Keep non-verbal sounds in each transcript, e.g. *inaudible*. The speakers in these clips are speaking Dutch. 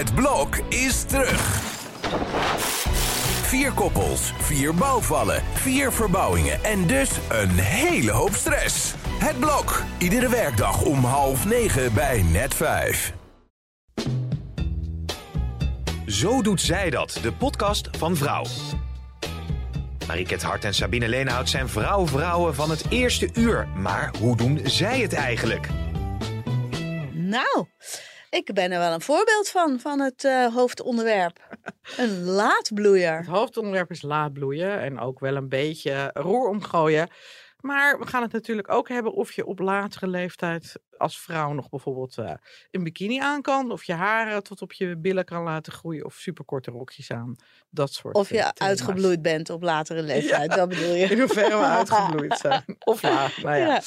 Het blok is terug. Vier koppels, vier bouwvallen, vier verbouwingen en dus een hele hoop stress. Het blok, iedere werkdag om half negen bij net vijf. Zo doet zij dat, de podcast van Vrouw. Mariket Hart en Sabine Leenhout zijn vrouw-vrouwen van het eerste uur. Maar hoe doen zij het eigenlijk? Nou, ik ben er wel een voorbeeld van, van het eh, hoofdonderwerp. Een laadbloeier. Het hoofdonderwerp is laadbloeien en ook wel een beetje roer omgooien. Maar we gaan het natuurlijk ook hebben of je op latere leeftijd als vrouw nog bijvoorbeeld uh, een bikini aan kan. Of je haren tot op je billen kan laten groeien. Of superkorte rokjes aan. Dat soort Of je uh, thema's. uitgebloeid bent op latere *laughs* leeftijd, dat bedoel je. In hoeverre we uitgebloeid *laughs* zijn. Of laag. Nou ja. Ja.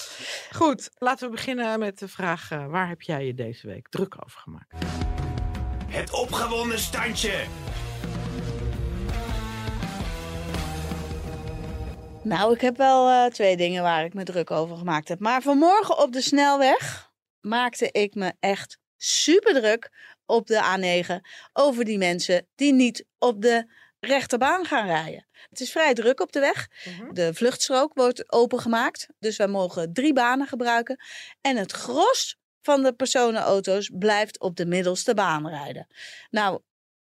Goed, laten we beginnen met de vraag. uh, waar heb jij je deze week druk over gemaakt? Het opgewonden standje. Nou, ik heb wel eh, twee dingen waar ik me druk over gemaakt heb. Maar vanmorgen op de snelweg maakte ik me echt super druk op de A9 over die mensen die niet op de rechterbaan gaan rijden. Het is vrij druk op de weg. De vluchtstrook wordt opengemaakt, dus wij mogen drie banen gebruiken. En het gros van de personenauto's blijft op de middelste baan rijden. Nou,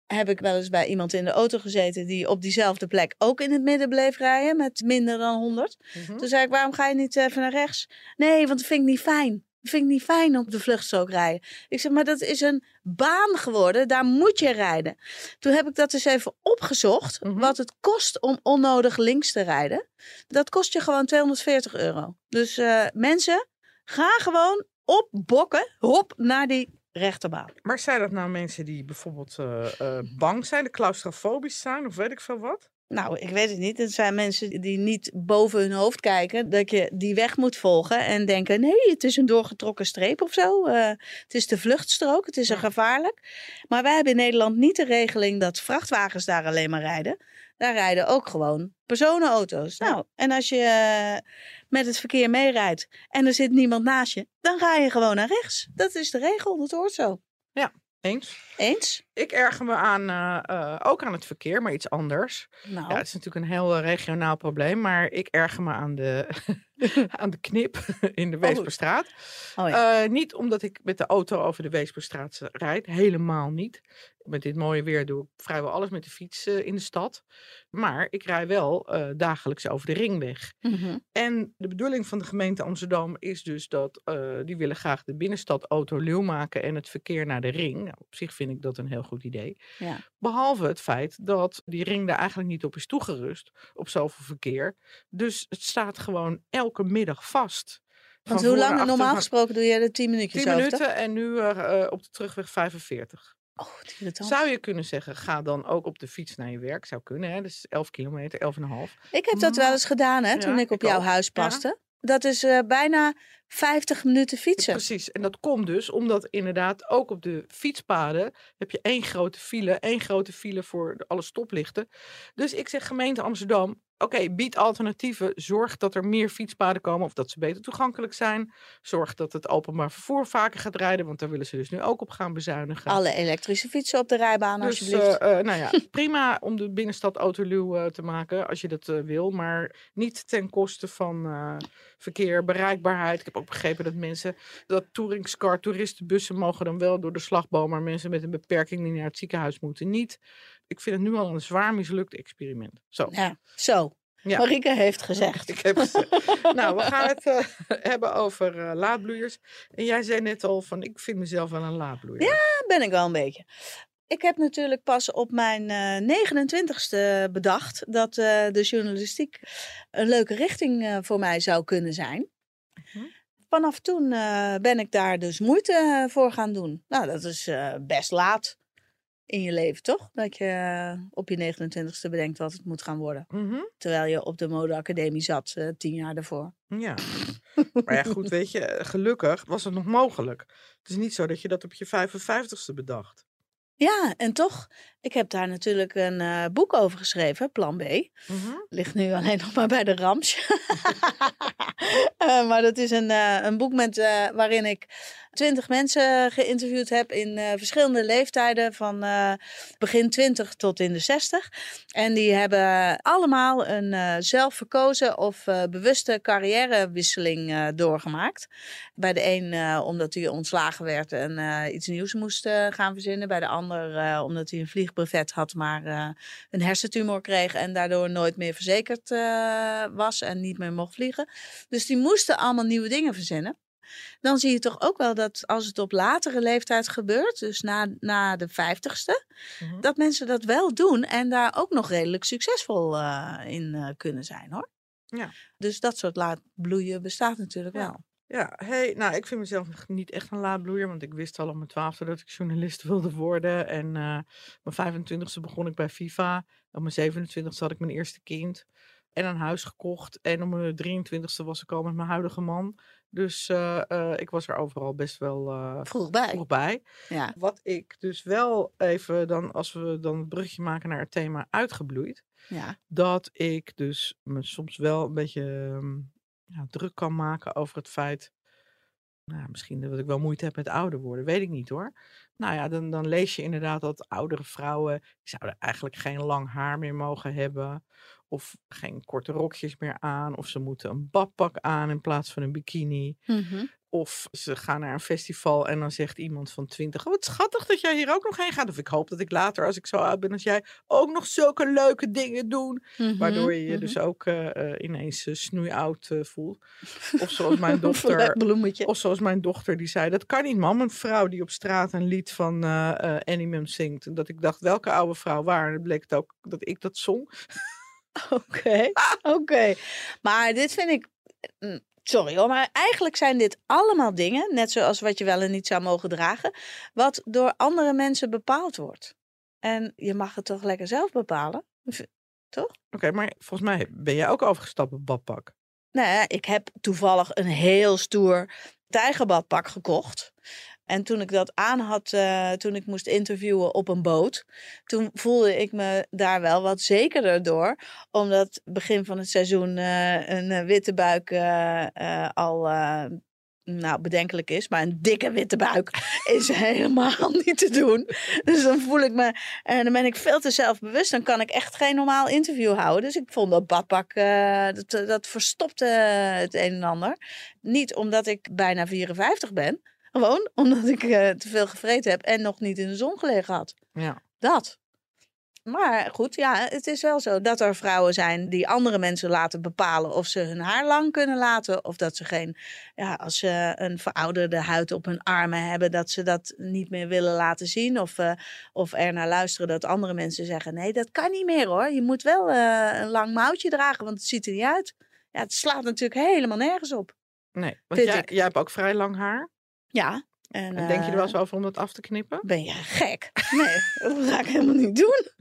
heb ik wel eens bij iemand in de auto gezeten die op diezelfde plek ook in het midden bleef rijden met minder dan 100. Mhm. Toen zei ik, waarom ga je niet even naar rechts? Nee, want dat vind ik niet fijn. Dat vind ik niet fijn op de vluchtstrook rijden. Ik zeg, maar dat is een baan geworden. Daar moet je rijden. Toen heb ik dat eens even opgezocht. Mhm. Wat het kost om onnodig links te rijden. Dat kost je gewoon 240 euro. Dus eh, mensen, ga gewoon op bokken. Hop naar die rechterbaan. Maar zijn dat nou mensen die bijvoorbeeld eh, eh, bang zijn, de claustrofobisch zijn of weet ik veel wat? Nou, ik weet het niet. Het zijn mensen die niet boven hun hoofd kijken. Dat je die weg moet volgen en denken: nee, het is een doorgetrokken streep of zo. Eh, het is de vluchtstrook, het is er Ja. gevaarlijk. Maar wij hebben in Nederland niet de regeling dat vrachtwagens daar alleen maar rijden. Daar rijden ook gewoon personenauto's. Ja. Nou, en als je eh, met het verkeer meerijdt en er zit niemand naast je, dan ga je gewoon naar rechts. Dat is de regel, dat hoort zo. Eens? Eens? Ik erger me aan, eh, eh, ook aan het verkeer, maar iets anders. Nou, Ja, het is natuurlijk een heel regionaal probleem, maar ik erger me aan de, *laughs* aan de knip *laughs* in de Weesperstraat. oh ja. Eh, niet omdat ik met de auto over de Weesperstraat rijd, helemaal niet. Met dit mooie weer doe ik vrijwel alles met de fiets eh, in de stad. Maar ik rij wel eh, dagelijks over de ringweg. Mhm. En de bedoeling van de gemeente Amsterdam is dus dat die willen graag de binnenstad autoluw maken en het verkeer naar de ring. Nou, op zich vind ik dat een heel goed idee. Ja. Behalve het feit dat die ring daar eigenlijk niet op is toegerust, op zoveel verkeer. Dus het staat gewoon elke middag vast. Want hoe lang normaal gesproken doe je er 10 minuutjes 10 over, toch? minuten en nu eh, eh, op de terugweg 45. Oh. Zou je kunnen zeggen, ga dan ook op de fiets naar je werk. Zou kunnen, hè? Dus 11 kilometer, 11,5. Ik heb dat wel eens gedaan, hè, toen Ja, ik op ik jouw ook. huis Ja. paste. Dat is eh, bijna 50 minuten fietsen. Precies, en dat komt dus omdat inderdaad ook op de fietspaden heb je één grote file, één grote file voor alle stoplichten. Dus ik zeg gemeente Amsterdam, oké, bied alternatieven. Zorg dat er meer fietspaden komen of dat ze beter toegankelijk zijn. Zorg dat het openbaar vervoer vaker gaat rijden, want daar willen ze dus nu ook op gaan bezuinigen. Alle elektrische fietsen op de rijbaan, Dus alsjeblieft. eh, eh, nou ja, *laughs* prima om de binnenstad autoluw eh, te maken als je dat wil, maar niet ten koste van verkeer, bereikbaarheid. Ik heb ook begrepen dat mensen, dat touringscar, toeristenbussen mogen dan wel door de slagboom, maar mensen met een beperking die naar het ziekenhuis moeten niet. Ik vind het nu al een zwaar mislukt experiment. Zo. Ja, zo. Ja. Marieke heeft gezegd. Ik heb gezegd. *laughs* nou, we gaan het eh, *laughs* hebben over eh, laadbloeiers. En jij zei net al van, ik vind mezelf wel een laadbloeier. Dat ben ik wel een beetje. Ik heb natuurlijk pas op mijn eh 29ste bedacht dat eh, de journalistiek een leuke richting eh, voor mij zou kunnen zijn. Mhm. Vanaf toen ben ik daar dus moeite voor gaan doen. Nou, dat is best laat in je leven, toch? Dat je op je 29ste bedenkt wat het moet gaan worden. Mhm. Terwijl je op de modeacademie zat tien jaar daarvoor. Ja. *laughs* Maar ja, goed, weet je, gelukkig was het nog mogelijk. Het is niet zo dat je dat op je 55ste bedacht. Ja, en toch, ik heb daar natuurlijk een eh, boek over geschreven, Plan B. Mhm. Ligt nu alleen *laughs* nog maar bij de Rams. *laughs* Eh, maar dat is een, eh, een boek met, waarin ik twintig mensen geïnterviewd heb in eh, verschillende leeftijden, van eh, begin 20 tot in de 60. En die hebben allemaal een eh, zelfverkozen of bewuste carrièrewisseling doorgemaakt. Bij de een omdat hij ontslagen werd en iets nieuws moest gaan verzinnen. Bij de ander omdat hij een vliegbrevet had, maar een hersentumor kreeg en daardoor nooit meer verzekerd was en niet meer mocht vliegen. Dus die moesten allemaal nieuwe dingen verzinnen. Dan zie je toch ook wel dat als het op latere leeftijd gebeurt, dus na, na de vijftigste, Mhm. dat mensen dat wel doen en daar ook nog redelijk succesvol eh, in eh, kunnen zijn hoor. Ja. Dus dat soort laat bloeien bestaat natuurlijk Ja. wel. Ja, hey, nou, ik vind mezelf niet echt een laadbloeier, want ik wist al op mijn twaalfde dat ik journalist *laughs* wilde worden. En eh mijn 25e begon ik bij FIFA. Op mijn 27e had ik mijn eerste kind en een huis gekocht. En op mijn 23e was ik al met mijn huidige man. Dus eh, eh, ik was er overal best wel eh, Vroeg bij. vroeg bij. Ja. Wat ik dus wel even dan, als we dan het brugje maken naar het thema uitgebloeid Ja. dat ik dus me soms wel een beetje ja, druk kan maken over het feit. Nou, misschien dat ik wel moeite heb met ouder worden, weet ik niet hoor. Nou ja, dan, dan lees je inderdaad dat oudere vrouwen die zouden eigenlijk geen lang haar meer mogen hebben. Of geen korte rokjes meer aan. Of ze moeten een badpak aan in plaats van een bikini. Mhm. Of ze gaan naar een festival en dan zegt iemand van 20: oh, Wat schattig dat jij hier ook nog heen gaat. Of ik hoop dat ik later, als ik zo oud ben als jij, ook nog zulke leuke dingen doe. Waardoor je je Mhm, dus ook eh, eh, ineens uh, snoeioud uh, voelt. Of zoals mijn *laughs* dochter. bloemetje. Of zoals mijn dochter die zei: Dat kan niet, mam. Een vrouw die op straat een lied van Animum zingt. En dat ik dacht: welke oude vrouw waar? En het bleek het ook dat ik dat zong. *laughs* Oké, oké. Maar dit vind ik. mm, Sorry hoor, maar eigenlijk zijn dit allemaal dingen, net zoals wat je wel en niet zou mogen dragen, wat door andere mensen bepaald wordt. En je mag het toch lekker zelf bepalen, toch? Oké, okay, maar volgens mij ben jij ook overgestapt op badpak. Nee, ik heb toevallig een heel stoer tijgerbadpak gekocht. En toen ik dat aan had, uh, toen ik moest interviewen op een boot, toen voelde ik me daar wel wat zekerder door. Omdat begin van het seizoen uh, een witte buik uh, al nou, bedenkelijk is. Maar een dikke witte buik *laughs* is helemaal niet te doen. Dus dan voel ik me, en dan ben ik veel te zelfbewust. Dan kan ik echt geen normaal interview houden. Dus ik vond dat badpak, dat, dat verstopte het een en ander. Niet omdat ik bijna 54 ben. Gewoon omdat ik uh, te veel gevreten heb en nog niet in de zon gelegen had. Ja. Dat. Maar goed, ja, het is wel zo dat er vrouwen zijn die andere mensen laten bepalen of ze hun haar lang kunnen laten. Of dat ze geen, ja, als ze een verouderde huid op hun armen hebben, dat ze dat niet meer willen laten zien. Of, uh, of er naar luisteren dat andere mensen zeggen: nee, dat kan niet meer hoor. Je moet wel uh, een lang mouwtje dragen, want het ziet er niet uit. Ja, het slaat natuurlijk helemaal nergens op. Nee, want jij, jij hebt ook vrij lang haar. Ja. En, en denk je er wel eens over om dat af te knippen? Ben je gek? Nee, *laughs* dat ga ik helemaal niet doen.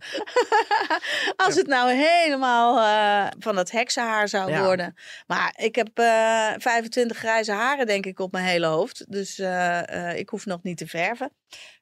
*laughs* Als ja. het nou helemaal uh, van dat heksenhaar zou ja. worden. Maar ik heb uh, 25 grijze haren denk ik op mijn hele hoofd. Dus uh, ik hoef nog niet te verven.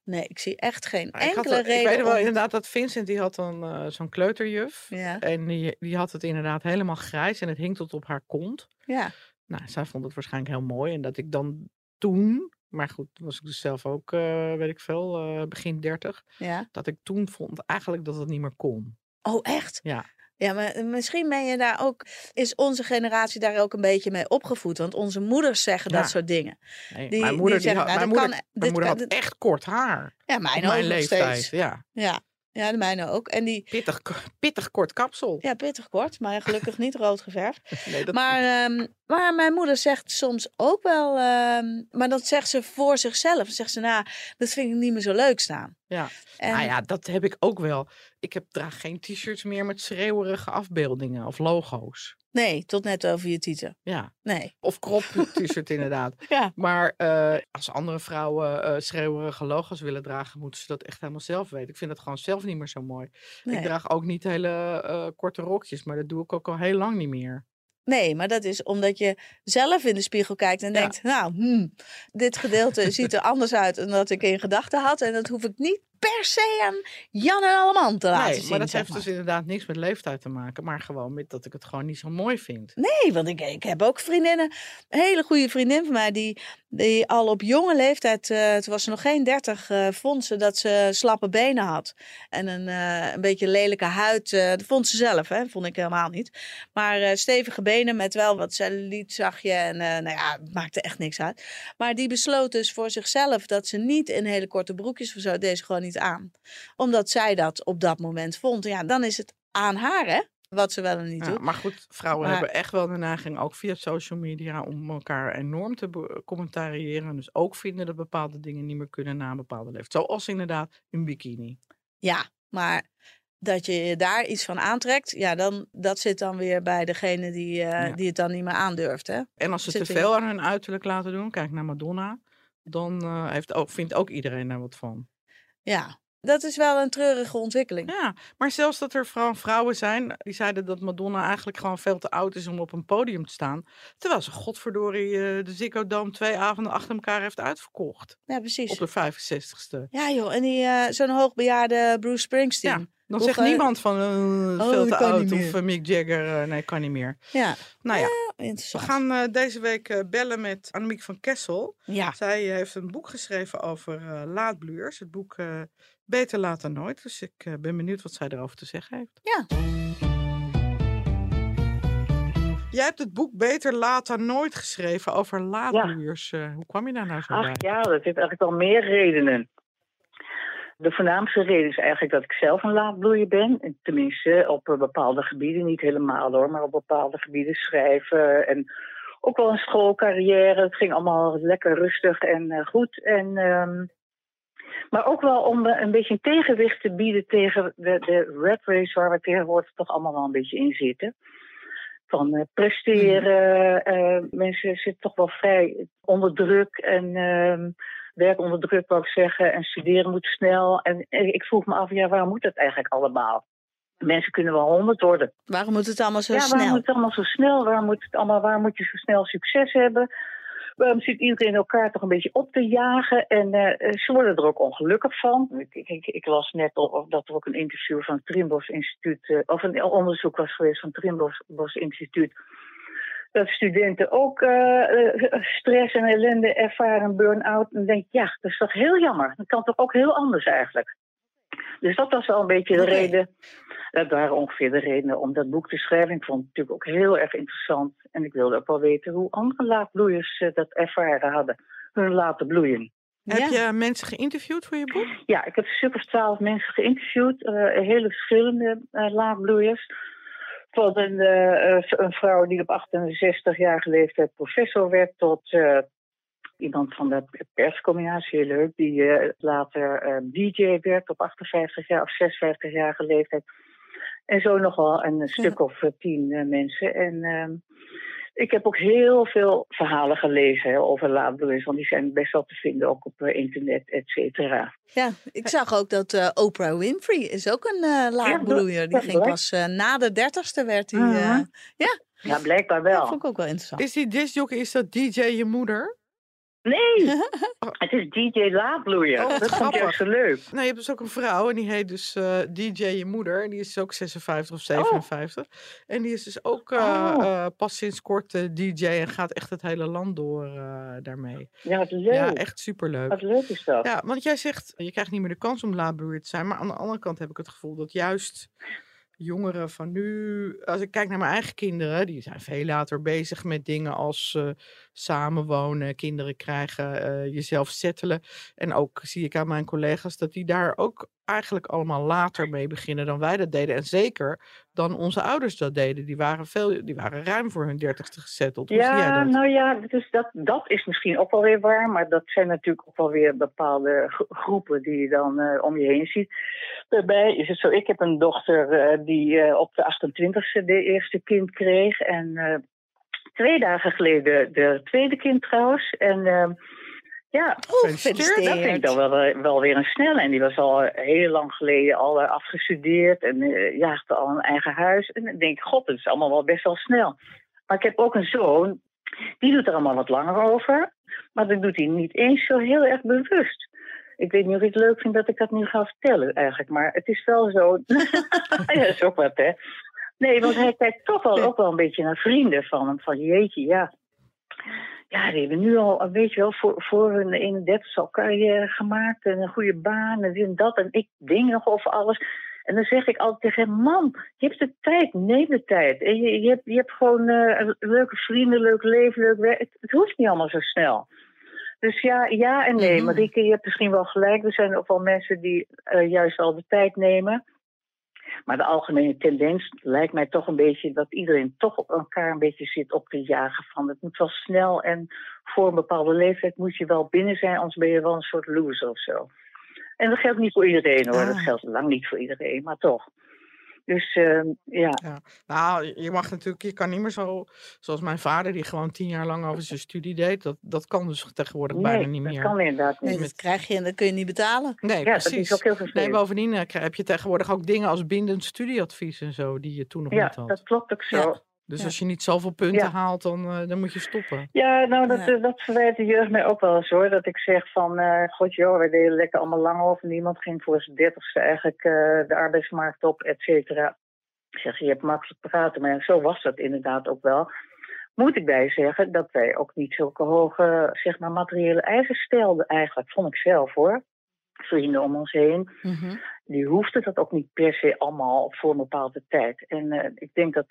Nee, ik zie echt geen nou, enkele ik reden. Ik weet wel inderdaad dat Vincent, die had dan zo'n kleuterjuf. Ja. En die, die had het inderdaad helemaal grijs en het hing tot op haar kont. Ja. Nou, zij vond het waarschijnlijk heel mooi. En dat ik dan toen, maar goed, was ik dus zelf ook, uh, weet ik veel, uh, begin dertig. Ja. Dat ik toen vond eigenlijk dat het niet meer kon. Oh, echt? Ja. Ja, maar misschien ben je daar ook, is onze generatie daar ook een beetje mee opgevoed. Want onze moeders zeggen Ja. dat soort dingen. Nee, Die- mijn moeder, die zeggen, die had, nou, mijn dat moeder, kan- mijn moeder kan- had echt kort haar. Ja, mijn mijn leeftijd, steeds. ja. Ja. Ja, de mijne ook. En die, Pittig, pittig kort kapsel. ja, pittig kort, maar gelukkig niet rood geverfd. *laughs* Nee, dat, Maar, ehm, maar mijn moeder zegt soms ook wel, ehm, maar dat zegt ze voor zichzelf. Dan zegt ze, nou, dat vind ik niet meer zo leuk staan. Ja. En, Nou ja, dat heb ik ook wel. Ik heb, draag geen t-shirts meer met schreeuwerige afbeeldingen of logo's. Nee, tot net over je tieten. Ja, Nee. of crop t-shirt inderdaad. *laughs* Ja. Maar eh, als andere vrouwen eh schreeuwerige logo's willen dragen, moeten ze dat echt helemaal zelf weten. Ik vind het gewoon zelf niet meer zo mooi. Nee. Ik draag ook niet hele eh, korte rokjes, maar dat doe ik ook al heel lang niet meer. Nee, maar dat is omdat je zelf in de spiegel kijkt en Ja. denkt, nou, hmm, dit gedeelte ziet er anders uit dan dat ik in gedachten had. En dat hoef ik niet per se aan Jan en Alleman te laten Nee, zien. maar dat heeft maar. dus inderdaad niks met leeftijd te maken. Maar gewoon met dat ik het gewoon niet zo mooi vind. Nee, want ik, ik heb ook vriendinnen. Een hele goede vriendin van mij die, die al op jonge leeftijd, eh toen was ze nog geen dertig, eh vond ze dat ze slappe benen had. En een, eh, een beetje lelijke huid. dat vond ze zelf, hè? vond ik helemaal niet. Maar stevige benen met wel wat cellulite zag je. En nou ja, het maakte echt niks uit. Maar die besloot dus voor zichzelf dat ze niet in hele korte broekjes of zo, deze gewoon niet aan. Omdat zij dat op dat moment vond. Ja, dan is het aan haar, hè? Wat ze wel en niet Ja, doet. maar goed, vrouwen Maar- hebben echt wel de neiging, ook via social media, om elkaar enorm te commentariëren. Dus ook vinden dat bepaalde dingen niet meer kunnen na een bepaalde leeftijd. Zoals inderdaad een bikini. Ja, maar dat je daar iets van aantrekt, ja, dan, dat zit dan weer bij degene die, eh, Ja. die het dan niet meer aandurft. Hè? En als ze Zit te in. veel aan hun uiterlijk laten doen, kijk naar Madonna, dan eh, heeft ook, vindt ook iedereen daar wat van. Ja, dat is wel een treurige ontwikkeling. Ja, maar zelfs dat er vrou- vrouwen zijn die zeiden dat Madonna eigenlijk gewoon veel te oud is om op een podium te staan. Terwijl ze godverdorie eh, de Ziggo Dome twee avonden achter elkaar heeft uitverkocht. Ja, Op precies. de 65ste. Ja, joh, en die eh, zo'n hoogbejaarde Bruce Springsteen. Ja, dan zegt je- niemand van eh, Oh, veel te oud of eh, Mick Jagger, eh, nee, kan niet meer. Ja, Nou ja, we interessant. gaan eh, deze week eh, bellen met Annemiek van Kessel. Ja, Zij eh, heeft een boek geschreven over eh, laadbloeiers. Het boek eh, Beter Laat dan Nooit. Dus ik eh, ben benieuwd wat zij erover te zeggen heeft. Ja. Jij hebt het boek Beter Laat dan Nooit geschreven over laadbloeiers. Eh, hoe kwam je daar nou zo Ach bij? ja, dat heeft eigenlijk wel meer redenen. De voornaamste reden is eigenlijk dat ik zelf een laadbloeier ben. En Tenminste, op eh, bepaalde gebieden, niet helemaal hoor, maar op bepaalde gebieden schrijven. En ook wel een schoolcarrière. Het ging allemaal lekker rustig en eh, goed. En, ehm, maar ook wel om eh, een beetje een tegenwicht te bieden tegen de, de race waar we tegenwoordig toch allemaal wel een beetje in zitten. Van presteren. eh, mensen zitten toch wel vrij onder druk en ehm, werk onder druk, wou ik zeggen. En studeren moet snel. En ik vroeg me af, ja, waarom moet dat eigenlijk allemaal? Mensen kunnen wel honderd worden. waarom moet het allemaal zo ja, waarom snel? moet het allemaal zo snel? Waarom moet, het allemaal, waarom moet je zo snel succes hebben? Waarom zit iedereen elkaar toch een beetje op te jagen? En eh, ze worden er ook ongelukkig van. Ik, ik, ik las net al dat er ook een interview van het Trimbos Instituut... eh, of een onderzoek was geweest van het Trimbos Instituut... dat studenten ook eh, eh, stress en ellende ervaren, burn-out. En dan denk ik, ja, dat is toch heel jammer. Dat kan toch ook heel anders eigenlijk. Dus dat was wel een beetje de reden. Dat waren ongeveer de redenen om dat boek te schrijven. Ik vond het natuurlijk ook heel erg interessant. En ik wilde ook wel weten hoe andere laadbloeiers eh, dat ervaren hadden. Hun laten bloeien. Heb je mensen geïnterviewd voor je boek? Ja, ik heb super twaalf mensen geïnterviewd. eh, hele verschillende eh laadbloeiers. Van een, eh, eh, een vrouw die op 68-jarige leeftijd professor werd... tot eh, iemand van de perscombinatie, heel leuk... die later DJ werd op 58 jaar of 56-jarige leeftijd. En zo nog wel een stuk of tien mensen. En ehm, ik heb ook heel veel verhalen gelezen hè, over laadbloeiers... want die zijn best wel te vinden, ook op eh, internet, et cetera. Ja, ik zag ook dat eh, Oprah Winfrey is ook een eh laadbloeier. Die dat ging blijkt. pas na de dertigste werd hij. Mhm. eh, Ja, blijkbaar dat wel. vond ik ook wel interessant. Is die discjockey, is dat DJ je moeder? Nee, *laughs* het is DJ Laadbloeier. Oh, dat vond ik juist zo leuk. Nou, je hebt dus ook een vrouw en die heet dus eh, DJ je moeder. En die is ook 56 of 57. En die is dus ook eh, Oh. eh, pas sinds kort DJ en gaat echt het hele land door daarmee. Ja, wat leuk. Ja, echt superleuk. Wat leuk is dat. Ja, want jij zegt, je krijgt niet meer de kans om laadbloeier te zijn. Maar aan de andere kant heb ik het gevoel dat juist jongeren van nu... Als ik kijk naar mijn eigen kinderen, die zijn veel later bezig met dingen als samenwonen, kinderen krijgen, eh, jezelf settelen. En ook zie ik aan mijn collega's dat die daar ook eigenlijk allemaal later mee beginnen dan wij dat deden. En zeker dan onze ouders dat deden. Die waren, veel, die waren ruim voor hun dertigste gezetteld. Hoe Ja, nou ja, dus dat, dat is misschien ook wel weer waar. Maar dat zijn natuurlijk ook wel weer bepaalde gro- groepen die je dan eh, om je heen ziet. Daarbij is het zo, ik heb een dochter eh, die op de 28e de eerste kind kreeg. En twee dagen geleden de tweede kind trouwens. En eh, ja, Gefeliciteerd. Dat vind ik dan wel, eh, wel weer een snelle. En die was al eh, heel lang geleden al eh, afgestudeerd en ja, had al een eigen huis. En dan denk ik, god, het is allemaal wel best wel snel. Maar ik heb ook een zoon, die doet er allemaal wat langer over. Maar dat doet hij niet eens zo heel erg bewust. Ik weet niet of je het leuk vindt dat ik dat nu ga vertellen eigenlijk, maar het is wel zo. *laughs* ja, dat is ook wat, hè. Nee, want hij kijkt toch wel ook wel een beetje naar vrienden van hem. Van jeetje, ja. Ja, die hebben nu al, weet je wel, voor, voor hun 31 al carrière gemaakt en een goede baan en dit en dat. En ik denk nog over alles. En dan zeg ik altijd tegen hem, man, je hebt de tijd, neem de tijd. En je, je, hebt, je hebt gewoon uh, leuke vrienden, leuk leven, leuk werk. Het, het, hoeft niet allemaal zo snel. Dus ja, ja en nee. Maar Rieke, je hebt misschien wel gelijk. Er zijn ook wel mensen die uh, juist al de tijd nemen. Maar de algemene tendens lijkt mij toch een beetje dat iedereen toch op elkaar een beetje zit op te jagen van het moet wel snel en voor een bepaalde leeftijd moet je wel binnen zijn, anders ben je wel een soort loser of zo. En dat geldt niet voor iedereen hoor, dat geldt lang niet voor iedereen, maar toch. Dus uh, ja. ja. Nou, je mag natuurlijk, je kan niet meer zo, zoals mijn vader, die gewoon tien jaar lang over zijn studie deed. Dat, dat kan dus tegenwoordig nee, bijna niet meer. Dat kan inderdaad niet. Nee, dat krijg je en dat kun je niet betalen. Nee, ja, precies. dat is ook heel vervelend. Nee, bovendien uh, heb je tegenwoordig ook dingen als bindend studieadvies en zo, die je toen nog ja, niet had. dat klopt ook zo. Ja. Dus Ja. als je niet zoveel punten Ja. haalt, dan, uh, dan moet je stoppen. Ja, nou, dat, Ja. eh, dat verwijt de jeugd mij ook wel eens hoor. Dat ik zeg van, eh god joh, wij deden lekker allemaal lang over. Niemand ging voor zijn dertigste eigenlijk eh, de arbeidsmarkt op, et cetera. Ik zeg, je hebt makkelijk praten, maar zo was dat inderdaad ook wel. Moet ik bij zeggen dat wij ook niet zulke hoge, zeg maar, materiële eisen stelden eigenlijk, vond ik zelf hoor. Vrienden om ons heen, Mhm. die hoefden dat ook niet per se allemaal voor een bepaalde tijd. En eh, ik denk dat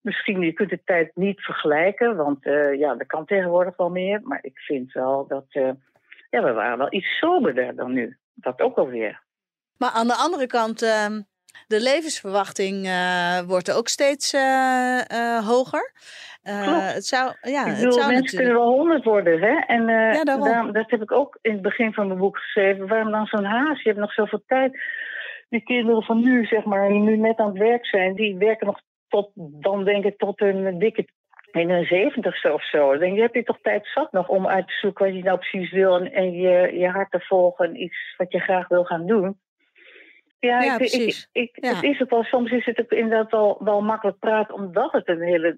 misschien, je kunt de tijd niet vergelijken, want eh, ja, dat kan tegenwoordig wel meer. Maar ik vind wel dat, eh, ja, we waren wel iets soberder dan nu. Dat ook alweer. Maar aan de andere kant, ehm, de levensverwachting eh, wordt ook steeds hoger. Klopt. het zou, ja, ik het zou mensen natuurlijk. kunnen wel honderd worden, hè? En Ja, daarom. dat heb ik ook in het begin van mijn boek geschreven. Waarom dan zo'n haast? Je hebt nog zoveel tijd. Die kinderen van nu, zeg maar, die nu net aan het werk zijn, die werken nog tot, dan denk ik, tot een dikke in een zeventigste of zo. Dan denk je, heb je toch tijd zat nog om uit te zoeken wat je nou precies wil en, en je, je hart te volgen en iets wat je graag wil gaan doen. Ja, Ja, ik, precies. Ik, ik, Ja. Het is ook wel, soms is het ook inderdaad wel, wel makkelijk praten, omdat het een hele.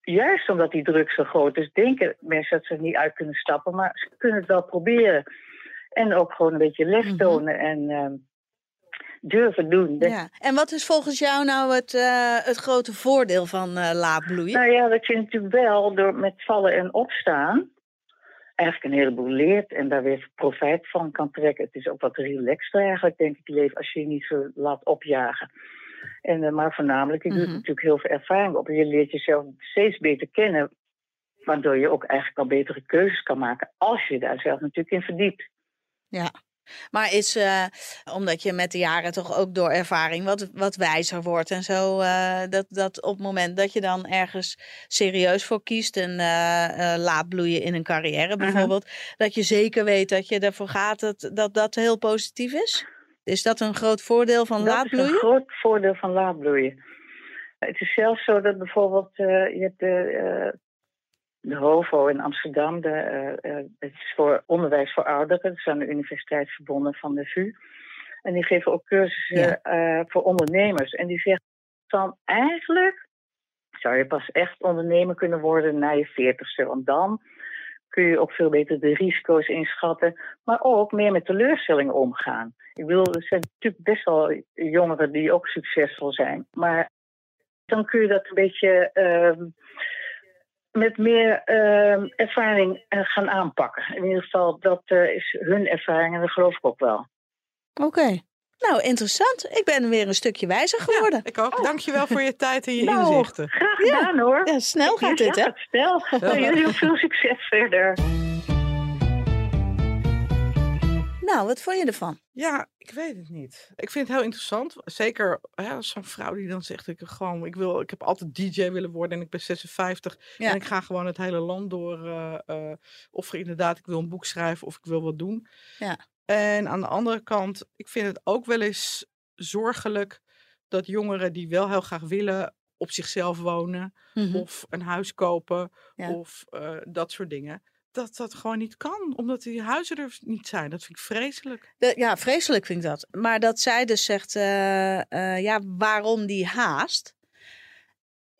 Juist omdat die druk zo groot is, denken mensen dat ze er niet uit kunnen stappen, maar ze kunnen het wel proberen. En ook gewoon een beetje lef Mhm. tonen en ehm, durven doen. Ja. En wat is volgens jou nou het, eh, het grote voordeel van laat bloeien? Nou ja, dat je natuurlijk wel door met vallen en opstaan eigenlijk een heleboel leert en daar weer profijt van kan trekken. Het is ook wat relaxter eigenlijk, denk ik, leven als je je niet zo laat opjagen. En, eh, maar voornamelijk, je doet Mhm. natuurlijk heel veel ervaring op. En je leert jezelf steeds beter kennen, waardoor je ook eigenlijk al betere keuzes kan maken als je daar zelf natuurlijk in verdiept. Maar is, eh, omdat je met de jaren toch ook door ervaring wat, wat wijzer wordt en zo, eh, dat, dat op het moment dat je dan ergens serieus voor kiest en eh, laat bloeien in een carrière bijvoorbeeld, dat je zeker weet dat je ervoor gaat dat dat, dat heel positief is? Is dat een groot voordeel van dat laat is een bloeien? groot voordeel van laadbloeien. Het is zelfs zo dat bijvoorbeeld, je hebt de, de HOVO in Amsterdam, de, eh, eh, het is voor onderwijs voor ouderen, dat is aan de universiteit verbonden van de VU. En die geven ook cursussen eh, voor ondernemers. En die zeggen dan eigenlijk zou je pas echt ondernemer kunnen worden na je veertigste. Want dan kun je ook veel beter de risico's inschatten, maar ook meer met teleurstellingen omgaan. Ik bedoel, er zijn natuurlijk best wel jongeren die ook succesvol zijn, maar dan kun je dat een beetje ehm, met meer ehm, ervaring eh, gaan aanpakken. In ieder geval, dat eh, is hun ervaring en dat geloof ik ook wel. Oké. Nou, interessant. Ik ben weer een stukje wijzer geworden. Ik ook. Dankjewel voor je tijd en je *laughs* Nou, inzichten. graag gedaan hoor. Ja, snel gaat dit, hè? Ja, snel. Jullie heel veel succes verder. Nou, wat vond je ervan? Ja, ik weet het niet. Ik vind het heel interessant. Zeker als zo'n vrouw die dan zegt: ik, gewoon, ik, wil, ik heb altijd DJ willen worden en ik ben 56 Ja. en ik ga gewoon het hele land door. eh, eh, of inderdaad, ik wil een boek schrijven of ik wil wat doen. Ja. En aan de andere kant, ik vind het ook wel eens zorgelijk dat jongeren die wel heel graag willen op zichzelf wonen Mhm. of een huis kopen Ja. of eh, dat soort dingen. Dat dat gewoon niet kan, omdat die huizen er niet zijn. Dat vind ik vreselijk. Ja, vreselijk vind ik dat. Maar dat zij dus zegt, eh, eh, ja, waarom die haast?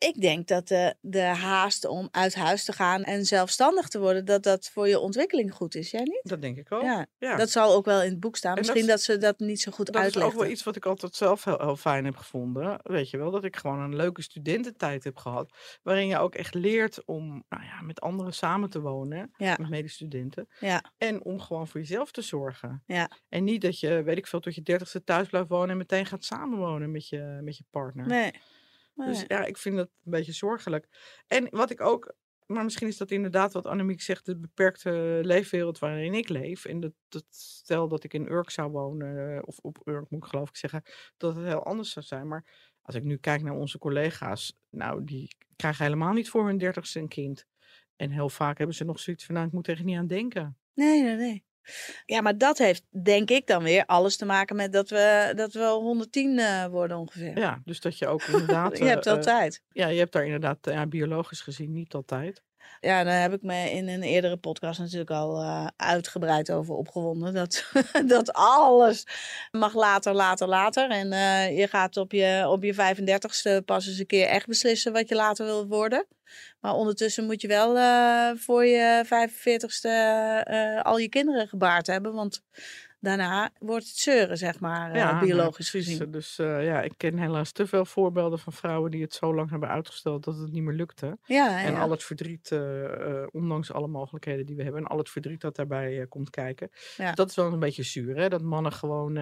Ik denk dat de, de haast om uit huis te gaan en zelfstandig te worden, dat dat voor je ontwikkeling goed is. Jij niet? Dat denk ik ook. Ja, Ja. dat zal ook wel in het boek staan. En Misschien is- dat, ze dat niet zo goed Dat is uitleggen. ook wel iets wat ik altijd zelf heel, heel fijn heb gevonden. Weet je wel, dat ik gewoon een leuke studententijd heb gehad. Waarin je ook echt leert om nou ja, met anderen samen te wonen. Ja. Met medestudenten. Ja. En om gewoon voor jezelf te zorgen. Ja. En niet dat je, weet ik veel, tot je dertigste thuis blijft wonen. En meteen gaat samenwonen met je, met je partner. Nee. Dus ja, ik vind dat een beetje zorgelijk. En wat ik ook, maar misschien is dat inderdaad wat Annemiek zegt, de beperkte leefwereld waarin ik leef. En dat, dat stel dat ik in Urk zou wonen, eh, of op Urk moet ik geloof ik zeggen, dat het heel anders zou zijn. Maar als ik nu kijk naar onze collega's, nou, die krijgen helemaal niet voor hun dertigste een kind. En heel vaak hebben ze nog zoiets van, nou, ik moet er echt niet aan denken. Nee, nee, nee. Ja, maar dat heeft denk ik dan weer alles te maken met dat we, dat we 110 eh, worden ongeveer. Ja, dus dat je ook *laughs* inderdaad... je hebt eh, eh, altijd. ja, je hebt daar inderdaad eh, ja, biologisch gezien niet altijd. Ja, daar heb ik me in een eerdere podcast natuurlijk al eh, uitgebreid over opgewonden. Dat, *laughs* dat alles mag later, later, later. En eh, je gaat op je, op je 35ste pas eens een keer echt beslissen wat je later wil worden. Maar ondertussen moet je wel eh, voor je 45ste eh, al je kinderen gebaard hebben. Want daarna wordt het zeuren, zeg maar, eh, biologisch gezien. Dus eh, ja, ik ken helaas te veel voorbeelden van vrouwen die het zo lang hebben uitgesteld dat het niet meer lukte. Ja, En ja. al het verdriet, eh, ondanks alle mogelijkheden die we hebben, en al het verdriet dat daarbij komt kijken. Dus dat is wel een beetje zuur, hè? Dat mannen gewoon,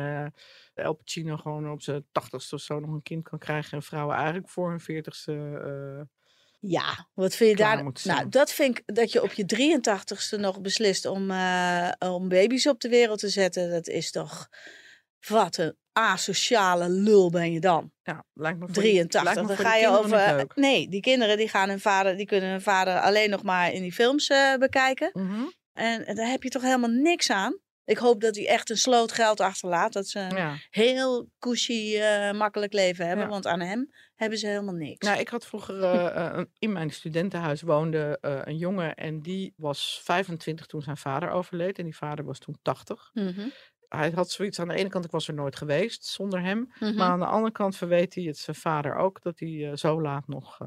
El Pacino gewoon op zijn tachtigste of zo nog een kind kan krijgen. En vrouwen eigenlijk voor hun veertigste. Ja, wat vind je daar? Nou, dat vind ik dat je op je 83ste nog beslist om, eh, om baby's op de wereld te zetten. Dat is toch. Wat een asociale lul ben je dan. ja, lijkt me voor die- 83. lijkt me Dan ga je over. Nee, die kinderen die gaan hun vader, die kunnen hun vader alleen nog maar in die films eh, bekijken. Mhm. En, en daar heb je toch helemaal niks aan. Ik hoop dat hij echt een sloot geld achterlaat. Dat ze een Ja. heel cushy, eh, makkelijk leven hebben. Ja. Want aan hem hebben ze helemaal niks. Nou, ik had vroeger eh, *laughs* eh, in mijn studentenhuis woonde een jongen en die was 25 toen zijn vader overleed en die vader was toen 80. Mhm, Hij had zoiets aan de ene kant, ik was er nooit geweest zonder hem. mhm. Maar aan de andere kant verweet hij het zijn vader ook dat hij zo laat nog.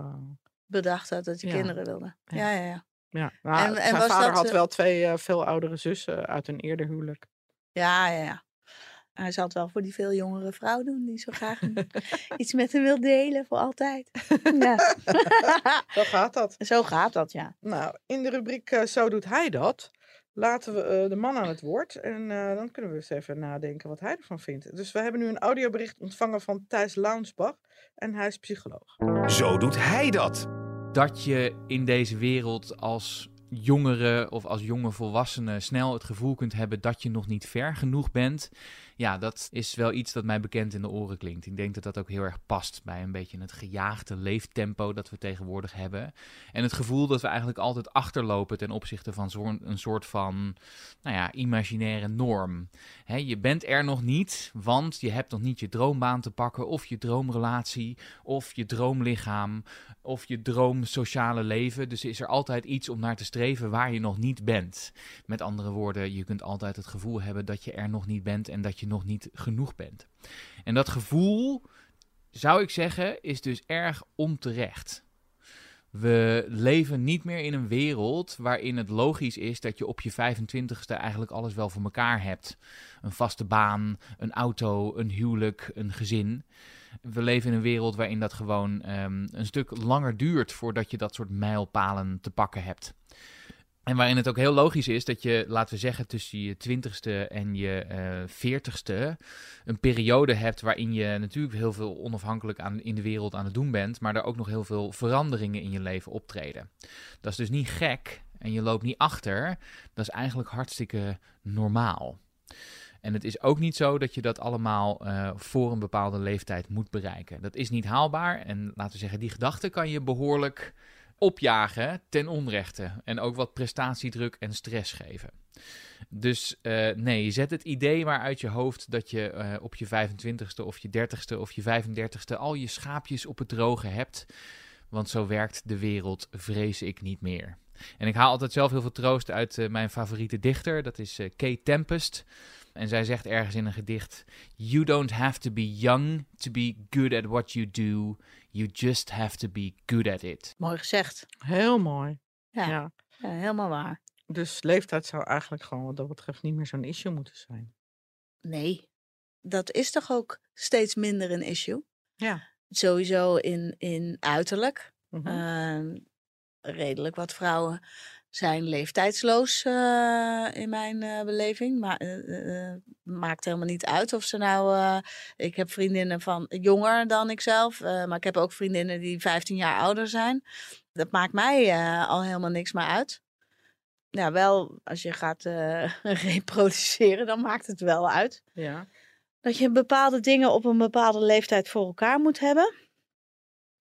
Bedacht had dat hij Ja. kinderen wilde. Ja. Ja, ja, ja. Ja, nou, En- en zijn was vader dat, had eh, wel twee eh, veel oudere zussen uit een eerder huwelijk. Ja, ja, ja. Hij zal het wel voor die veel jongere vrouw doen die zo graag *laughs* iets met hem wil delen voor altijd. Ja. *laughs* Zo gaat dat. Zo gaat dat, ja. Nou, in de rubriek eh, Zo doet hij dat. Laten we eh, de man aan het woord. En eh, dan kunnen we eens even nadenken wat hij ervan vindt. Dus we hebben nu een audiobericht ontvangen van Thijs Launsbach. En hij is psycholoog. Zo doet hij dat. Dat je in deze wereld als jongere of als jonge volwassene snel het gevoel kunt hebben dat je nog niet ver genoeg bent. Ja, dat is wel iets dat mij bekend in de oren klinkt. Ik denk dat dat ook heel erg past bij een beetje het gejaagde leeftempo dat we tegenwoordig hebben. En het gevoel dat we eigenlijk altijd achterlopen ten opzichte van zo'n een soort van, nou ja, imaginaire norm. Je bent er nog niet, want je hebt nog niet je droombaan te pakken of je droomrelatie of je droomlichaam of je droom sociale leven. Dus is er altijd iets om naar te streven waar je nog niet bent. Met andere woorden, je kunt altijd het gevoel hebben dat je er nog niet bent en dat je nog niet genoeg bent. En dat gevoel, zou ik zeggen, is dus erg onterecht. We leven niet meer in een wereld waarin het logisch is dat je op je 25ste eigenlijk alles wel voor elkaar hebt. Een vaste baan, een auto, een huwelijk, een gezin. We leven in een wereld waarin dat gewoon ehm, een stuk langer duurt voordat je dat soort mijlpalen te pakken hebt. En waarin het ook heel logisch is dat je, laten we zeggen, tussen je twintigste en je veertigste een periode hebt waarin je natuurlijk heel veel onafhankelijk aan, in de wereld aan het doen bent, maar er ook nog heel veel veranderingen in je leven optreden. Dat is dus niet gek en je loopt niet achter. Dat is eigenlijk hartstikke normaal. En het is ook niet zo dat je dat allemaal eh, voor een bepaalde leeftijd moet bereiken. Dat is niet haalbaar. En laten we zeggen, die gedachte kan je behoorlijk opjagen ten onrechte. En ook wat prestatiedruk en stress geven. Dus uh, nee, zet het idee maar uit je hoofd dat je uh, op je 25ste of je 30ste of je 35ste al je schaapjes op het droge hebt. Want zo werkt de wereld, vrees ik niet meer. En ik haal altijd zelf heel veel troost uit uh, mijn favoriete dichter, dat is Kate Tempest. En zij zegt ergens in een gedicht: You don't have to be young to be good at what you do. You just have to be good at it. Mooi gezegd. Heel mooi. Ja, Ja. ja, helemaal waar. Dus leeftijd zou eigenlijk gewoon wat dat betreft niet meer zo'n issue moeten zijn. Nee, dat is toch ook steeds minder een issue? Ja. Sowieso in, in uiterlijk. Mhm. Ehm, redelijk wat vrouwen zijn leeftijdsloos eh, in mijn eh, beleving. Maar eh, maakt helemaal niet uit of ze nou. ik heb vriendinnen van jonger dan ikzelf. maar ik heb ook vriendinnen die 15 jaar ouder zijn. Dat maakt mij al helemaal niks meer uit. Ja, wel als je gaat *laughs* reproduceren, dan maakt het wel uit. ja. Dat je bepaalde dingen op een bepaalde leeftijd voor elkaar moet hebben.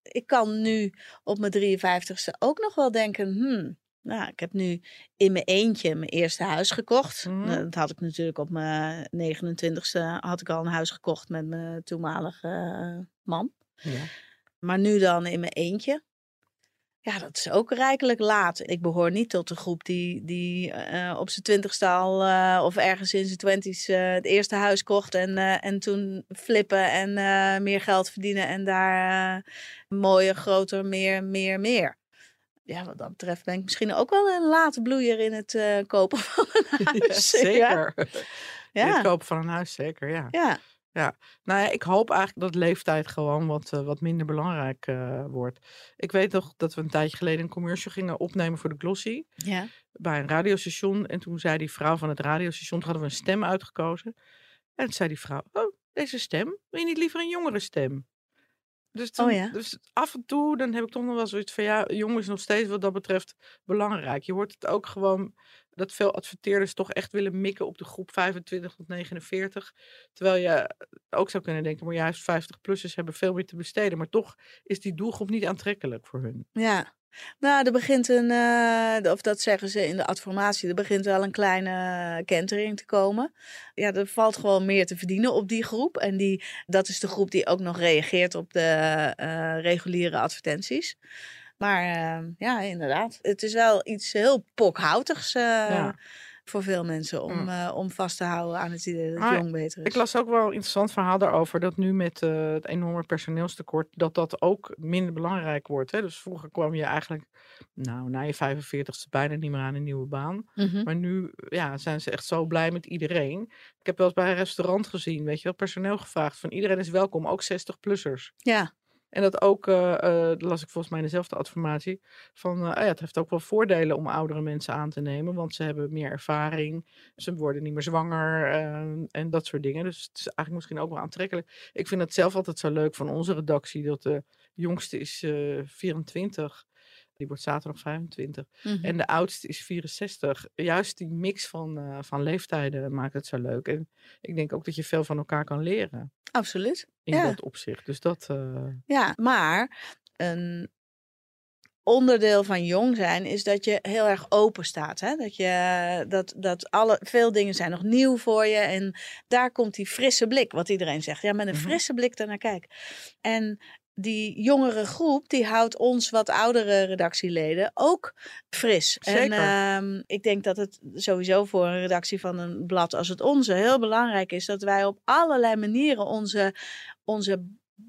Ik kan nu op mijn 53ste ook nog wel denken, hmm, nou, ik heb nu in mijn eentje mijn eerste huis gekocht. Mhm. Dat had ik natuurlijk op mijn 29ste had ik al een huis gekocht met mijn toenmalige eh, man. ja. Maar nu dan in mijn eentje. Ja, dat is ook rijkelijk laat. Ik behoor niet tot de groep die, die eh, op zijn twintigste al eh, of ergens in zijn twenties eh, het eerste huis kocht en, en toen flippen en meer geld verdienen en daar mooier, groter, meer, meer, meer. Ja, wat dat betreft ben ik misschien ook wel een late bloeier in het eh, kopen *laughs* van een *laughs* Ja, huis. zeker. *laughs* Ja. Het Ja. kopen van een huis, zeker, ja. ja. Nou ja, ik hoop eigenlijk dat leeftijd gewoon wat, eh, wat minder belangrijk eh, wordt. Ik weet nog dat we een tijdje geleden een commercial gingen opnemen voor de Glossy. Ja. Bij een radiostation. En toen zei die vrouw van het radiostation, toen hadden we een stem uitgekozen. En toen zei die vrouw, oh, deze stem, wil je niet liever een jongere stem? Dus, toen, Oh ja. dus af en toe, dan heb ik toch nog wel zoiets van, ja, jong is nog steeds wat dat betreft belangrijk. Je hoort het ook gewoon, dat veel adverteerders toch echt willen mikken op de groep 25 tot 49. Terwijl je ook zou kunnen denken, maar juist 50-plussers hebben veel meer te besteden. Maar toch is die doelgroep niet aantrekkelijk voor hun. Ja, nou, er begint een, eh, of dat zeggen ze in de adformatie, er begint wel een kleine kentering te komen. Ja, er valt gewoon meer te verdienen op die groep. En die, dat is de groep die ook nog reageert op de eh, reguliere advertenties. Maar eh, ja, inderdaad, het is wel iets heel pokhoutigs Ja. Voor veel mensen om, Mm. eh, om vast te houden aan het idee dat jong beter is. Ik las ook wel een interessant verhaal daarover dat nu met eh, het enorme personeelstekort dat dat ook minder belangrijk wordt. Hè? Dus vroeger kwam je eigenlijk, nou, na je 45ste bijna niet meer aan een nieuwe baan. Mhm. Maar nu ja, zijn ze echt zo blij met iedereen. Ik heb wel eens bij een restaurant gezien, weet je wel, personeel gevraagd van iedereen is welkom, ook 60-plussers. Ja, En dat ook, dat las ik volgens mij dezelfde adformatie, van eh, ah ja, het heeft ook wel voordelen om oudere mensen aan te nemen, want ze hebben meer ervaring, ze worden niet meer zwanger eh, en dat soort dingen. Dus het is eigenlijk misschien ook wel aantrekkelijk. Ik vind het zelf altijd zo leuk van onze redactie, dat de jongste is eh 24, die wordt zaterdag 25. mhm. En de oudste is 64. Juist die mix van, eh, van leeftijden maakt het zo leuk. En ik denk ook dat je veel van elkaar kan leren absoluut. in Ja. dat opzicht. Dus dat, eh, Ja, maar een onderdeel van jong zijn is dat je heel erg open staat. Hè? Dat, je, dat, dat alle, veel dingen zijn nog nieuw voor je. En daar komt die frisse blik, wat iedereen zegt. Ja, met een Mhm. frisse blik daarnaar kijk. En die jongere groep, die houdt ons wat oudere redactieleden ook fris. En Zeker. ehm, ik denk dat het sowieso voor een redactie van een blad als het onze heel belangrijk is dat wij op allerlei manieren onze, onze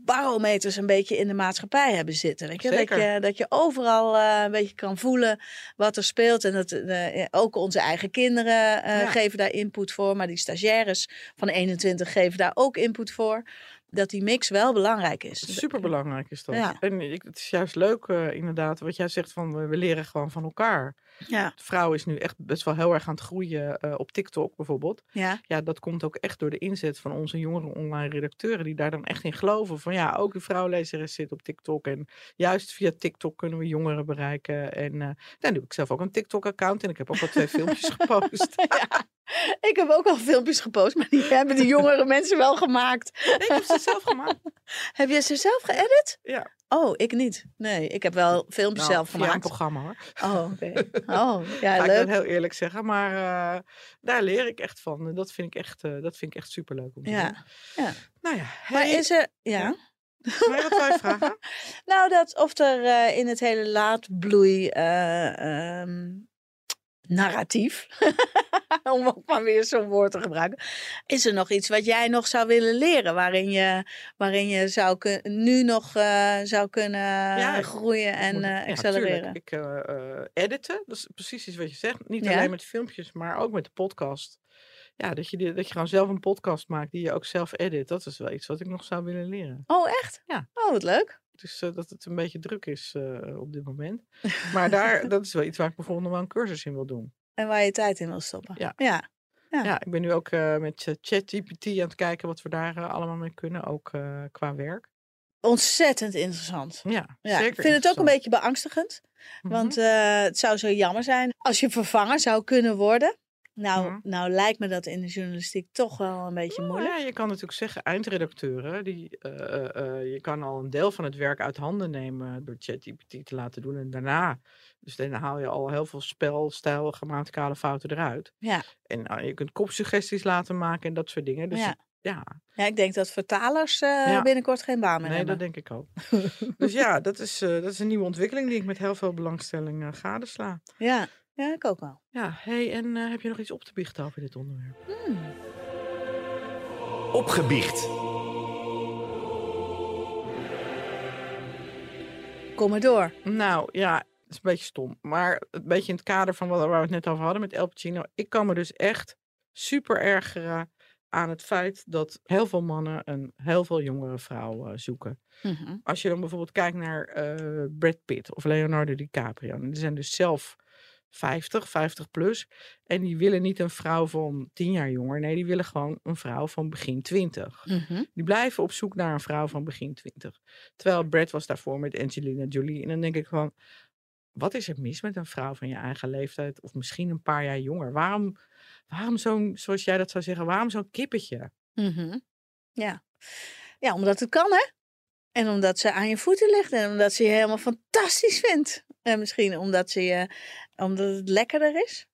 barometers een beetje in de maatschappij hebben zitten. Weet je? Dat, je, dat je overal eh, een beetje kan voelen wat er speelt. En dat eh, ook onze eigen kinderen eh, Ja. geven daar input voor. Maar die stagiaires van 21 geven daar ook input voor. Dat die mix wel belangrijk is. super belangrijk is dat. Ja. En ik, het is juist leuk eh, inderdaad wat jij zegt van we leren gewoon van elkaar. Ja, De vrouw is nu echt best wel heel erg aan het groeien eh, op TikTok bijvoorbeeld. ja, Ja, dat komt ook echt door de inzet van onze jongere online redacteuren die daar dan echt in geloven. Van ja, ook de vrouwlezeres zit op TikTok en juist via TikTok kunnen we jongeren bereiken. En eh nou, nu heb ik zelf ook een TikTok-account en ik heb ook al twee filmpjes *laughs* gepost. ja. Ik heb ook al filmpjes gepost, maar die hebben die jongere mensen wel gemaakt. Nee, ik heb ze zelf gemaakt. *laughs* Heb je ze zelf geëdit? Ja. Oh, ik niet. Nee, ik heb wel filmpjes Nou, zelf via een gemaakt. programma hoor. Oh, oké. *laughs* *laughs* Oh, ja, Ga ik leuk. dan heel eerlijk zeggen. Maar eh, daar leer ik echt van. En Dat vind ik echt, eh, dat vind ik echt superleuk om te doen. Ja, ja. Nou ja, Maar is er... Ja? *laughs* maar wat wil je vragen? Nou, dat of er eh, in het hele laadbloei... eh, ehm, narratief, *laughs* om ook maar weer zo'n woord te gebruiken. Is er nog iets wat jij nog zou willen leren, waarin je, waarin je zou kun, nu nog eh, zou kunnen Ja, groeien en ik- eh, ja, accelereren? tuurlijk. Ik eh, eh, editen, dat is precies iets wat je zegt. Niet Ja. alleen met filmpjes, maar ook met de podcast. Ja, dat je, dat je gewoon zelf een podcast maakt die je ook zelf edit. Dat is wel iets wat ik nog zou willen leren. Oh, echt? Ja. Oh, wat leuk. Dus eh, dat het een beetje druk is eh, op dit moment. *laughs* Maar daar, dat is wel iets waar ik bijvoorbeeld nog wel een cursus in wil doen. En waar je tijd in wil stoppen. Ja. ja. Ja. Ja, ik ben nu ook eh, met ChatGPT aan het kijken wat we daar allemaal mee kunnen, ook qua werk. Ontzettend interessant. Ja, Ja, zeker ik vind het ook een beetje beangstigend. Mhm. Want eh, het zou zo jammer zijn als je vervangen zou kunnen worden. Nou, nou lijkt me dat in de journalistiek toch wel een beetje moeilijk. ja, je kan natuurlijk zeggen, eindredacteuren, die, eh, eh, eh, je kan al een deel van het werk uit handen nemen door ChatGPT te laten doen. En daarna, dus dan haal je al heel veel spel, stijl, grammaticale fouten eruit. Ja. En nou, je kunt kopsuggesties laten maken en dat soort dingen. Dus Ja. ja, ik denk dat vertalers Ja. binnenkort geen baan meer nee, dat hebben. denk ik ook. *laughs* dus ja, dat is, dat is een nieuwe ontwikkeling die ik met heel veel belangstelling gadesla. Ja. Ja, ik ook wel. Ja, hey, en eh, heb je nog iets op te biechten over dit onderwerp? Hmm. Opgebiecht. Kom maar door. Nou ja, het is een beetje stom. Maar een beetje in het kader van wat, waar we het net over hadden met El Pacino. Ik kan me dus echt super ergeren aan het feit dat heel veel mannen een heel veel jongere vrouw eh, zoeken. Mhm. Als je dan bijvoorbeeld kijkt naar eh, Brad Pitt of Leonardo DiCaprio. en Die zijn dus zelf 50, 50 plus. En die willen niet een vrouw van 10 jaar jonger. Nee, die willen gewoon een vrouw van begin 20. Mhm. Die blijven op zoek naar een vrouw van begin 20. Terwijl Brad was daarvoor met Angelina Jolie. En dan denk ik van, wat is er mis met een vrouw van je eigen leeftijd? Of misschien een paar jaar jonger? Waarom, waarom zo'n, zoals jij dat zou zeggen, waarom zo'n kippetje? Mhm. Ja. ja, omdat het kan, hè? En omdat ze aan je voeten ligt en omdat ze je helemaal fantastisch vindt. En misschien omdat, ze je, omdat het lekkerder is.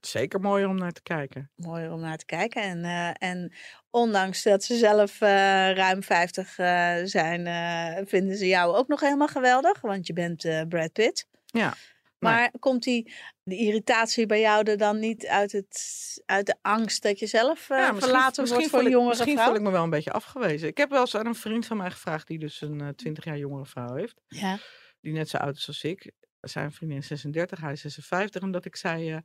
Zeker mooier om naar te kijken. Mooier om naar te kijken. En, eh, en ondanks dat ze zelf eh, ruim 50 eh, zijn, eh, vinden ze jou ook nog helemaal geweldig. Want je bent eh, Brad Pitt. Ja. Maar komt die de irritatie bij jou er dan niet uit, het, uit de angst dat je zelf eh, Ja, misschien- verlaten wordt voor een jongere Misschien vrouw? voel ik me wel een beetje afgewezen. Ik heb wel eens aan een vriend van mij gevraagd die dus een eh, 20 jaar jongere vrouw heeft. Ja. Die net zo oud is als ik. Zijn vriendin is 36, hij is 56. En dat ik zei. eh,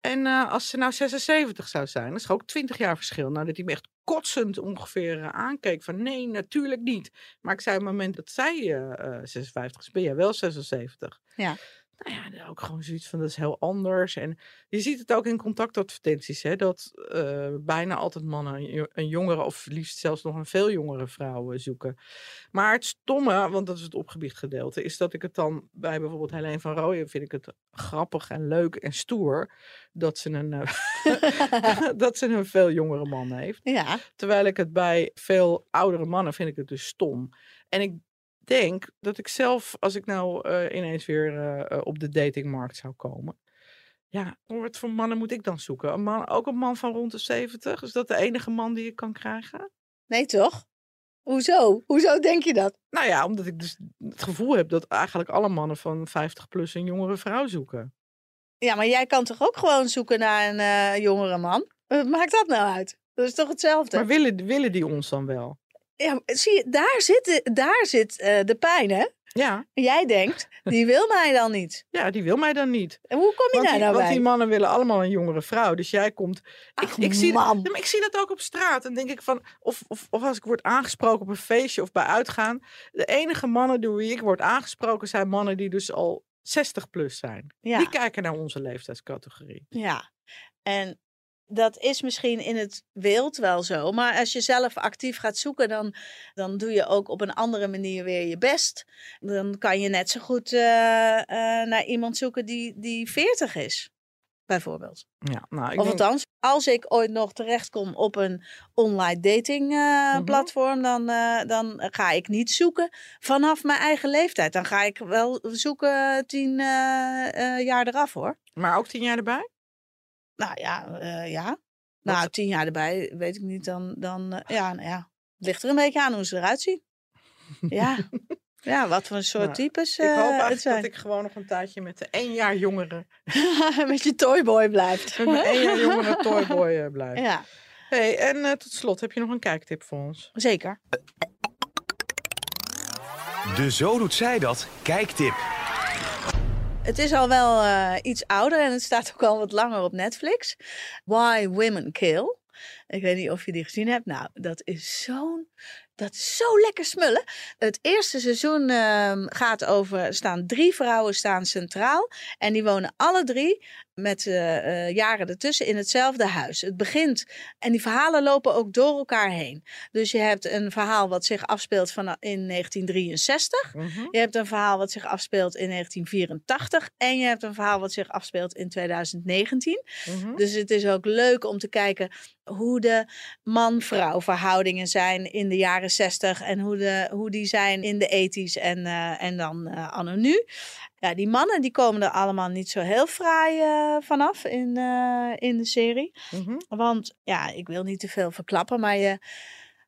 en eh, als ze nou 76 zou zijn, dat is ook 20 jaar verschil. Nou, dat hij me echt kotsend ongeveer eh, aankeek. Van nee, natuurlijk niet. Maar ik zei op het moment dat zij eh, eh, 56 is, ben jij wel 76. Ja. Nou ja, ook gewoon zoiets van dat is heel anders. En je ziet het ook in contactadvertenties, hè, dat eh, bijna altijd mannen een jo- een jongere of liefst zelfs nog een veel jongere vrouw zoeken. Maar het stomme, want dat is het opgebiecht gedeelte, is dat ik het dan bij bijvoorbeeld Helene van Rooyen vind ik het grappig en leuk en stoer dat ze een, eh, *laughs* *laughs* dat ze een veel jongere man heeft. Ja. Terwijl ik het bij veel oudere mannen vind ik het dus stom. En ik denk dat ik zelf, als ik nou eh, ineens weer eh, eh, op de datingmarkt zou komen. Ja, wat voor mannen moet ik dan zoeken? Een man, ook een man van rond de 70? Is dat de enige man die ik kan krijgen? Nee, toch? Hoezo? Hoezo denk je dat? Nou ja, omdat ik dus het gevoel heb dat eigenlijk alle mannen van 50 plus een jongere vrouw zoeken. Ja, maar jij kan toch ook gewoon zoeken naar een eh, jongere man? Wat maakt dat nou uit? Dat is toch hetzelfde? Maar willen, willen die ons dan wel? Ja, zie je, daar zit, de, daar zit eh, de pijn, hè? Ja, Jij denkt, die wil mij dan niet. *laughs* ja, die wil mij dan niet. En hoe kom je Want daar die, nou want bij? die mannen willen allemaal een jongere vrouw. Dus jij komt. Ik, Ach, ik, zie, dat- man. Ik zie dat ook op straat. En denk ik van. Of, of, of als ik word aangesproken op een feestje of bij uitgaan. De enige mannen door wie ik word aangesproken zijn mannen die dus al 60 plus zijn. Ja. Die kijken naar onze leeftijdscategorie. Ja, en dat is misschien in het wild wel zo. Maar als je zelf actief gaat zoeken, dan, dan doe je ook op een andere manier weer je best. Dan kan je net zo goed eh, eh, naar iemand zoeken die, die 40 is, bijvoorbeeld. Ja, nou, ik of denk, althans, als ik ooit nog terechtkom op een online dating eh, Mhm. platform, dan, dan ga ik niet zoeken vanaf mijn eigen leeftijd. Dan ga ik wel zoeken tien jaar eraf hoor. maar ook tien jaar erbij? Nou ja, eh, ja. Nou, tien jaar erbij, weet ik niet. Dan, dan eh, ja, nou ja. Het ligt er een beetje aan hoe ze eruit zien. Ja, *laughs* Ja, wat voor een soort Nou, types Ik hoop eigenlijk zijn. dat ik gewoon nog een tijdje met de één jaar jongere, *laughs* Met je toyboy blijft. met mijn één jaar jongere *laughs* toyboy eh, blijf. Ja, Hey, en eh, tot slot, heb je nog een kijktip voor ons? zeker. De Zo Doet Zij Dat kijktip. Het is al wel eh, iets ouder en het staat ook al wat langer op Netflix. Why Women Kill. Ik weet niet of je die gezien hebt. Nou, dat is zo'n. Dat is zo lekker smullen. Het eerste seizoen ehm, gaat over. er Staan drie vrouwen staan centraal. En die wonen alle drie met eh, eh, jaren ertussen in hetzelfde huis. Het begint. En die verhalen lopen ook door elkaar heen. Dus je hebt een verhaal wat zich afspeelt van, in 1963. Mhm. Je hebt een verhaal wat zich afspeelt in 1984 en je hebt een verhaal wat zich afspeelt in 2019. Mhm. Dus het is ook leuk om te kijken hoe de man-vrouw verhoudingen zijn in de jaren 60 en hoe, de, hoe die zijn in de 80s en, eh, en dan eh anno nu. Ja, die mannen die komen er allemaal niet zo heel fraai eh, vanaf in, eh, in de serie. Mhm. Want ja, ik wil niet te veel verklappen, maar je,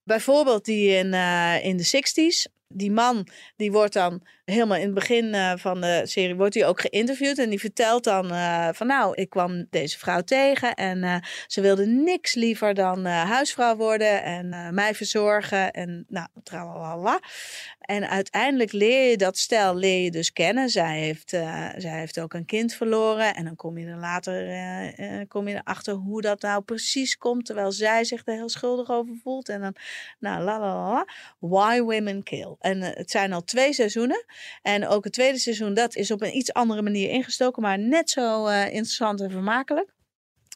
bijvoorbeeld die in, eh, in de 60s. Die man die wordt dan helemaal in het begin van de serie wordt hij ook geïnterviewd. En die vertelt dan van nou, ik kwam deze vrouw tegen. En ze wilde niks liever dan huisvrouw worden en mij verzorgen. En nou, tralala. En uiteindelijk leer je dat stel leer je dus kennen. Zij heeft, eh, zij heeft ook een kind verloren. En dan kom je er later eh, kom je erachter hoe dat nou precies komt. Terwijl zij zich er heel schuldig over voelt. En dan, nou, la la la. Why Women Kill. En het zijn al twee seizoenen. En ook het tweede seizoen, dat is op een iets andere manier ingestoken. Maar net zo interessant en vermakelijk.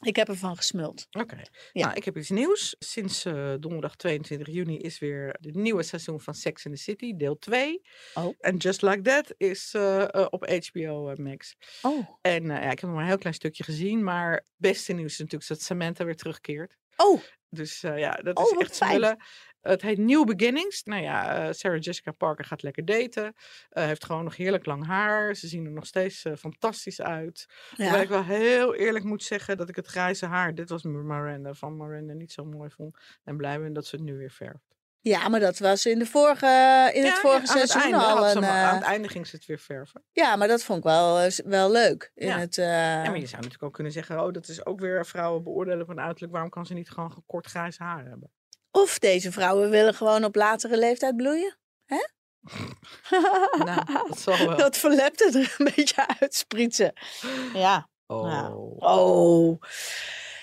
Ik heb ervan gesmuld. Oké. Ja. Nou, ik heb iets nieuws. Sinds eh, donderdag 22 juni is weer het nieuwe seizoen van Sex in the City, deel 2. Oh. En Just Like That is eh, eh, op HBO Max. Oh. En ja, ik heb nog maar een heel klein stukje gezien. Maar het beste nieuws is natuurlijk dat Samantha weer terugkeert. Oh, Dus ja, dat Oh, is echt smullen. Het heet New Beginnings. Nou ja, eh, Sarah Jessica Parker gaat lekker daten. Eh, heeft gewoon nog heerlijk lang haar. Ze zien er nog steeds eh, fantastisch uit. Hoewel ja. ik wel heel eerlijk moet zeggen dat ik het grijze haar, dit was Miranda van Miranda, niet zo mooi vond. En blij ben dat ze het nu weer verft. ja, maar dat was in, de vorige, in het vorige seizoen het al een... aan het einde ging ze het weer verven. Ja, maar dat vond ik wel, wel leuk. In Ja. het, Ja, maar je zou natuurlijk ook kunnen zeggen, oh, dat is ook weer vrouwen beoordelen van uiterlijk. Waarom kan ze niet gewoon kort grijs haar hebben? Of deze vrouwen willen gewoon op latere leeftijd bloeien. Hè? *laughs* Nou, dat zal wel. Dat verlepte er een beetje uitsprietsen. Ja. Oh. Oh.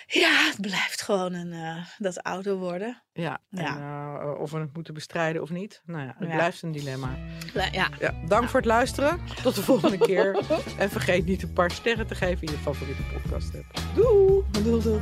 Ja, het blijft gewoon een, eh, dat ouder worden. Ja, en, Ja. eh, of we het moeten bestrijden of niet. Nou ja, het Ja. blijft een dilemma. Ja. Ja, dank voor het luisteren. Tot de volgende *laughs* keer. En vergeet niet een paar sterren te geven in je favoriete podcast app. Doei! Doei, doei.